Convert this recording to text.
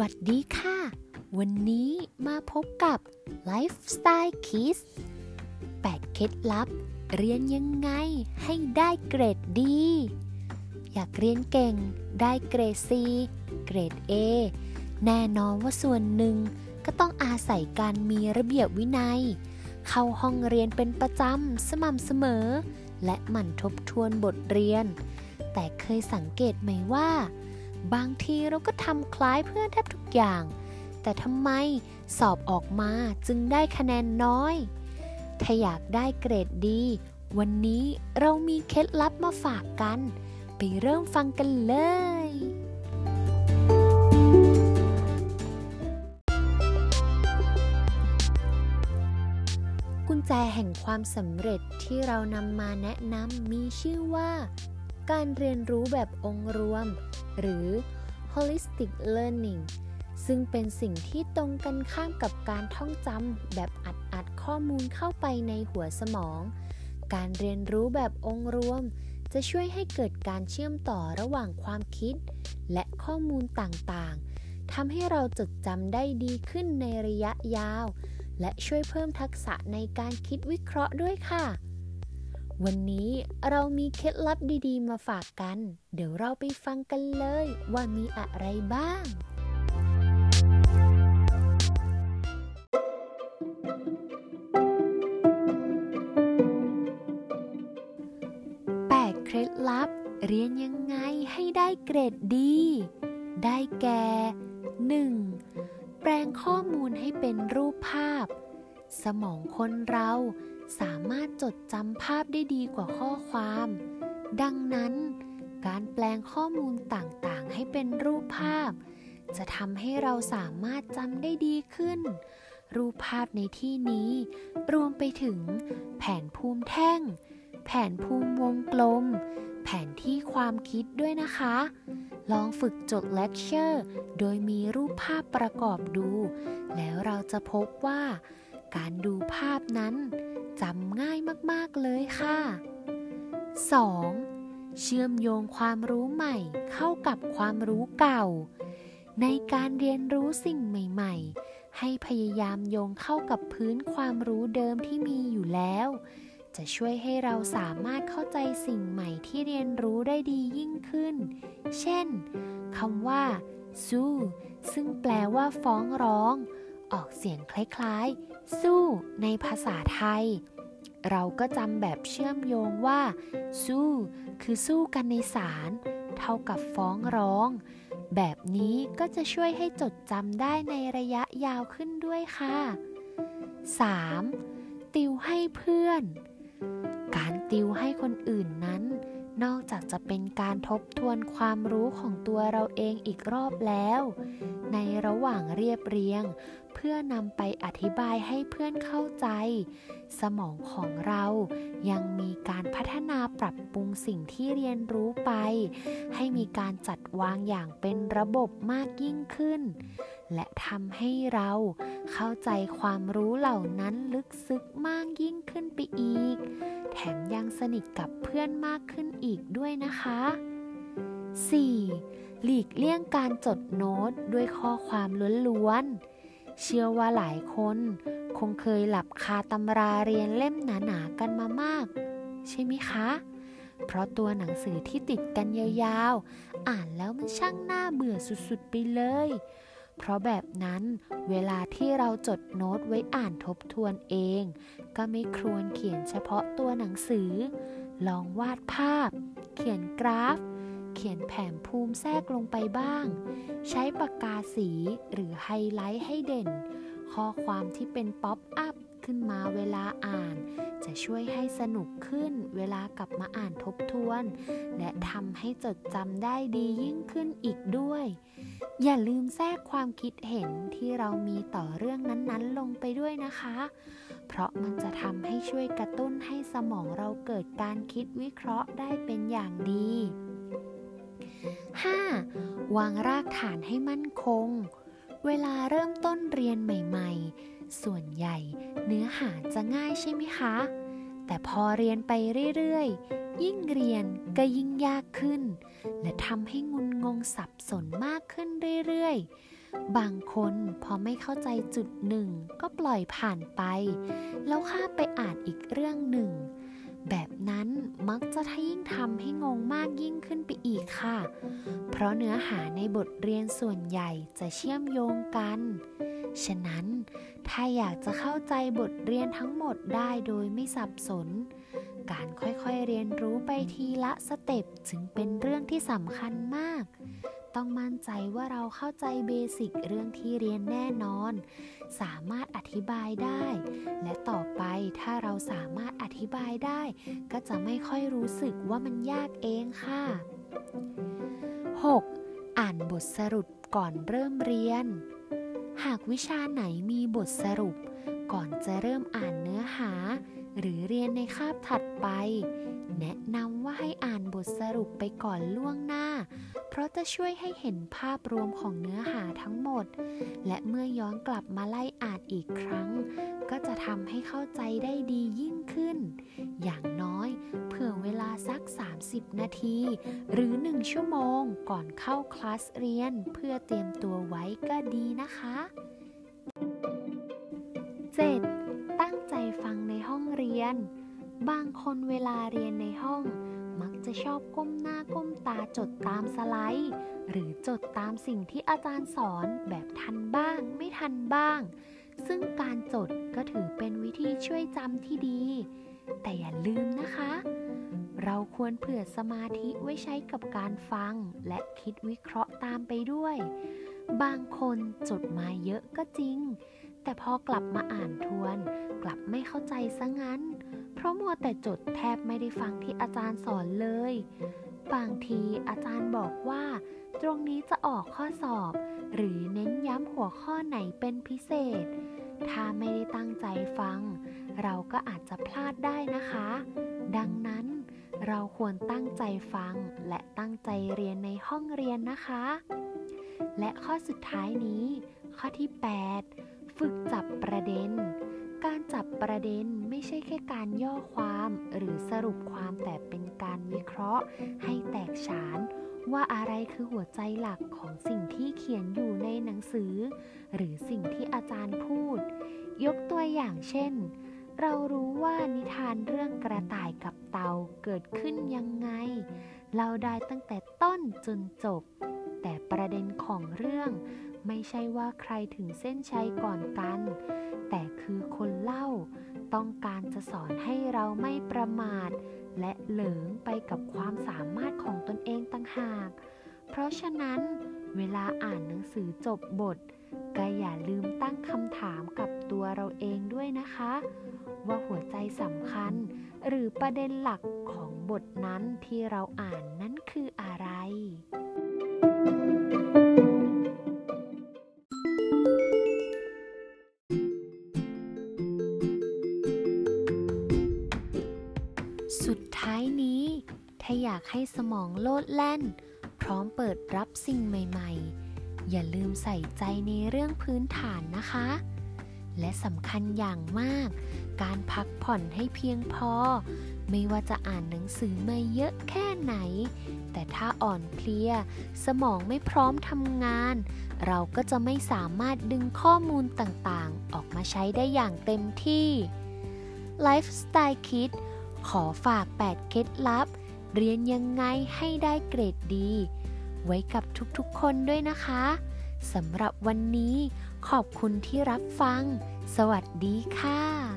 วัสดีค่ะ วันนี้มาพบกับ Lifestyle Kids 8 เคล็ดลับ เรียนยังไงให้ได้เกรดดี อยากเรียนเก่ง ได้เกรด C เกรด A แน่นอนว่าส่วนหนึ่งก็ต้องอาศัยการมีระเบียบวินัย เข้าห้องเรียนเป็นประจำสม่ำเสมอ และหมั่นทบทวนบทเรียน แต่เคยสังเกตไหมว่า บางทีเราก็ทำคล้ายเพื่อนแทบทุกอย่าง แต่ทำไมสอบออกมาจึงได้คะแนนน้อย ถ้าอยากได้เกรดดี วันนี้เรามีเคล็ดลับมาฝากกัน ไปเริ่มฟังกันเลยกุญแจแห่งความสำเร็จที่เรานำมาแนะนำมีชื่อว่า การเรียนรู้แบบองค์รวม หรือ holistic learning ซึ่งเป็นสิ่งที่ตรงกันข้ามกับการท่องจำแบบอัดอัดข้อมูลเข้าไปในหัวสมอง การเรียนรู้แบบองค์รวม จะช่วยให้เกิดการเชื่อมต่อระหว่างความคิด และข้อมูลต่างๆทำให้เราจดจำได้ดีขึ้นในระยะยาว และช่วยเพิ่มทักษะในการคิดวิเคราะห์ด้วยค่ะ วันนี้เรามีเคล็ดลับดีๆ มาฝากกัน เดี๋ยวเราไปฟังกันเลยว่ามีอะไรบ้าง 8 เคล็ดลับ เรียนยังไงให้ได้เกรดดี ได้แก่ 1. แปลงข้อมูลให้เป็นรูปภาพ สมองคนเรา สามารถจดจำภาพได้ดีกว่าข้อความ ดังนั้น การแปลงข้อมูลต่างๆ ให้เป็นรูปภาพ จะทำให้เราสามารถจำได้ดีขึ้น รูปภาพในที่นี้ รวมไปถึง แผนภูมิแท่ง แผนภูมิวงกลม แผนที่ความคิดด้วยนะคะ ลองฝึกจดเลคเชอร์ โดยมีรูปภาพประกอบดู แล้วเราจะพบว่า การดูภาพนั้นจำง่ายมากๆเลยค่ะ 2. เชื่อมโยงความรู้ใหม่เข้ากับความรู้เก่า ในการเรียนรู้สิ่งใหม่ ๆ ให้พยายามโยงเข้ากับพื้นความรู้เดิมที่มีอยู่แล้ว จะช่วยให้เราสามารถเข้าใจสิ่งใหม่ที่เรียนรู้ได้ดียิ่งขึ้น เช่นคำว่า สู้ซึ่งแปลว่าฟ้องร้อง ออกเสียงคล้ายๆ สู้ในภาษาไทย เราก็จำแบบเชื่อมโยงว่า สู้ คือสู้กันในศาลเท่ากับฟ้องร้อง แบบนี้ก็จะช่วยให้จดจำได้ในระยะยาวขึ้นด้วยค่ะ 3. ติวให้เพื่อน การติวให้คนอื่นนั้น นอกจากจะเป็นการทบทวนความรู้ของตัวเราเองอีกรอบแล้ว ในระหว่างเรียบเรียง พื่อนำไปอธิบายให้เพื่อนเข้าใจ สมองของเรายังมีการพัฒนาปรับปรุงสิ่งที่เรียนรู้ไป ให้มีการจัดวางอย่างเป็นระบบมากยิ่งขึ้น และทำให้เราเข้าใจความรู้เหล่านั้นลึกซึ้งมากยิ่งขึ้นไปอีก แถมยังสนิทกับเพื่อนมากขึ้นอีกด้วยนะคะ 4. หลีกเลี่ยงการจดโน้ตด้วยข้อความล้วนๆ เชื่อว่าหลายคนคงเคยหลับคาตำราเรียนเล่มหนาๆกันมามาก ใช่ไหมคะ เพราะตัวหนังสือที่ติดกันยาวๆ อ่านแล้วมันช่างน่าเบื่อสุดๆไปเลย เพราะแบบนั้นเวลาที่เราจดโน้ตไว้อ่านทบทวนเอง ก็ไม่ควรเขียนเฉพาะตัวหนังสือ ลองวาดภาพ เขียนกราฟ เขียนแผนภูมิแทรกลงไปบ้าง ใช้ปากกาสีหรือไฮไลท์ให้เด่น ข้อความที่เป็น pop-up ขึ้นมาเวลาอ่าน จะช่วยให้สนุกขึ้นเวลากลับมาอ่านทบทวน และทำให้จดจำได้ดียิ่งขึ้นอีกด้วย อย่าลืมแทรกความคิดเห็นที่เรามีต่อเรื่องนั้นๆ ลงไปด้วยนะคะ เพราะมันจะทำให้ช่วยกระตุ้นให้สมองเราเกิดการคิดวิเคราะห์ได้เป็นอย่างดี 5. วางรากฐานให้มั่นคง เวลาเริ่มต้นเรียนใหม่ๆ ส่วนใหญ่เนื้อหาจะง่ายใช่ไหมคะ แต่พอเรียนไปเรื่อยๆ ยิ่งเรียนก็ยิ่งยากขึ้น และทำให้งุนงงสับสนมากขึ้นเรื่อยๆบางคนพอไม่เข้าใจจุดหนึ่งก็ปล่อยผ่านไป แล้วข้าไปอ่านอีกเรื่องหนึ่ง มักจะทยิ่งทำให้งงมากยิ่งขึ้นไปอีกค่ะ เพราะเนื้อหาในบทเรียนส่วนใหญ่จะเชื่อมโยงกัน ฉะนั้น ถ้าอยากจะเข้าใจบทเรียนทั้งหมดได้โดยไม่สับสน การค่อยๆเรียนรู้ไปทีละสเต็ปจึงเป็นเรื่องที่สำคัญมาก ต้องมั่นใจว่าเราเข้าใจเบสิกเรื่องที่เรียนแน่นอน สามารถอธิบายได้ และต่อไปถ้าเราสามารถอธิบายได้ ก็จะไม่ค่อยรู้สึกว่ามันยากเองค่ะ 6. อ่านบทสรุปก่อนเริ่มเรียน หากวิชาไหนมีบทสรุป ก่อนจะเริ่มอ่านเนื้อหา หรือเรียนในคาบถัดไป แนะนำว่าให้อ่านบทสรุปไปก่อนล่วงหน้า เพราะจะช่วยให้เห็นภาพรวมของเนื้อหาทั้งหมด และเมื่อย้อนกลับมาไล่อ่านอีกครั้ง ก็จะทำให้เข้าใจได้ดียิ่งขึ้น อย่างน้อยเผื่อเวลาสัก 30 นาที หรือ 1 ชั่วโมงก่อนเข้าคลาสเรียน เพื่อเตรียมตัวไว้ก็ดีนะคะ 7. ตั้งใจฟังในห้องเรียน บางคนเวลาเรียนในห้อง มักจะชอบก้มหน้าก้มตาจดตามสไลด์ หรือจดตามสิ่งที่อาจารย์สอนแบบทันบ้างไม่ทันบ้าง ซึ่งการจดก็ถือเป็นวิธีช่วยจำที่ดี แต่อย่าลืมนะคะ เราควรเผื่อสมาธิไว้ใช้กับการฟัง และคิดวิเคราะห์ตามไปด้วย บางคนจดมาเยอะก็จริง แต่พอกลับมาอ่านทวน กลับไม่เข้าใจซะงั้น ราะมัวแต่จดแทบไม่ได้ฟังที่อาจารย์สอนเลย บางทีอาจารย์บอกว่า ตรงนี้จะออกข้อสอบ หรือเน้นย้ำหัวข้อไหนเป็นพิเศษ ถ้าไม่ได้ตั้งใจฟัง เราก็อาจจะพลาดได้นะคะ ดังนั้นเราควรตั้งใจฟังและตั้งใจเรียนในห้องเรียนนะคะ และข้อสุดท้ายนี้ ข้อที่ 8 ฝึกจับประเด็น การจับประเด็นไม่ใช่แค่การย่อความหรือสรุปความแต่เป็นการวิเคราะห์ ให้แตกฉาน ว่าอะไรคือหัวใจหลักของสิ่งที่เขียนอยู่ในหนังสือ หรือสิ่งที่อาจารย์พูด ยกตัวอย่างเช่น เรารู้ว่านิทานเรื่องกระต่ายกับเต่าเกิดขึ้นยังไง เราได้ตั้งแต่ต้นจนจบ แต่ประเด็นของเรื่องไม่ใช่ว่าใครถึงเส้นชัยก่อนกัน แต่คือคนเล่า ต้องการจะสอนให้เราไม่ประมาท และเหลิงไปกับความสามารถของตนเองต่างหาก เพราะฉะนั้น เวลาอ่านหนังสือจบบทก็อย่าลืมตั้งคำถามกับตัวเราเองด้วยนะคะ ว่าหัวใจสำคัญ หรือประเด็นหลักของบทนั้นที่เราอ่าน สุดท้ายนี้ ถ้าอยากให้สมองโลดแล่น พร้อมเปิดรับสิ่งใหม่ๆ อย่าลืมใส่ใจในเรื่องพื้นฐานนะคะ และสำคัญอย่างมาก การพักผ่อนให้เพียงพอ ไม่ว่าจะอ่านหนังสือมาเยอะแค่ไหน แต่ถ้าอ่อนเพลีย สมองไม่พร้อมทำงาน เราก็จะไม่สามารถดึงข้อมูลต่างๆ ออกมาใช้ได้อย่างเต็มที่ Lifestyle Kid ขอฝาก 8 เคล็ดลับ เรียนยังไงให้ได้เกรดดี ไว้กับทุกๆคนด้วยนะคะสำหรับวันนี้ขอบคุณที่รับฟัง สวัสดีค่ะ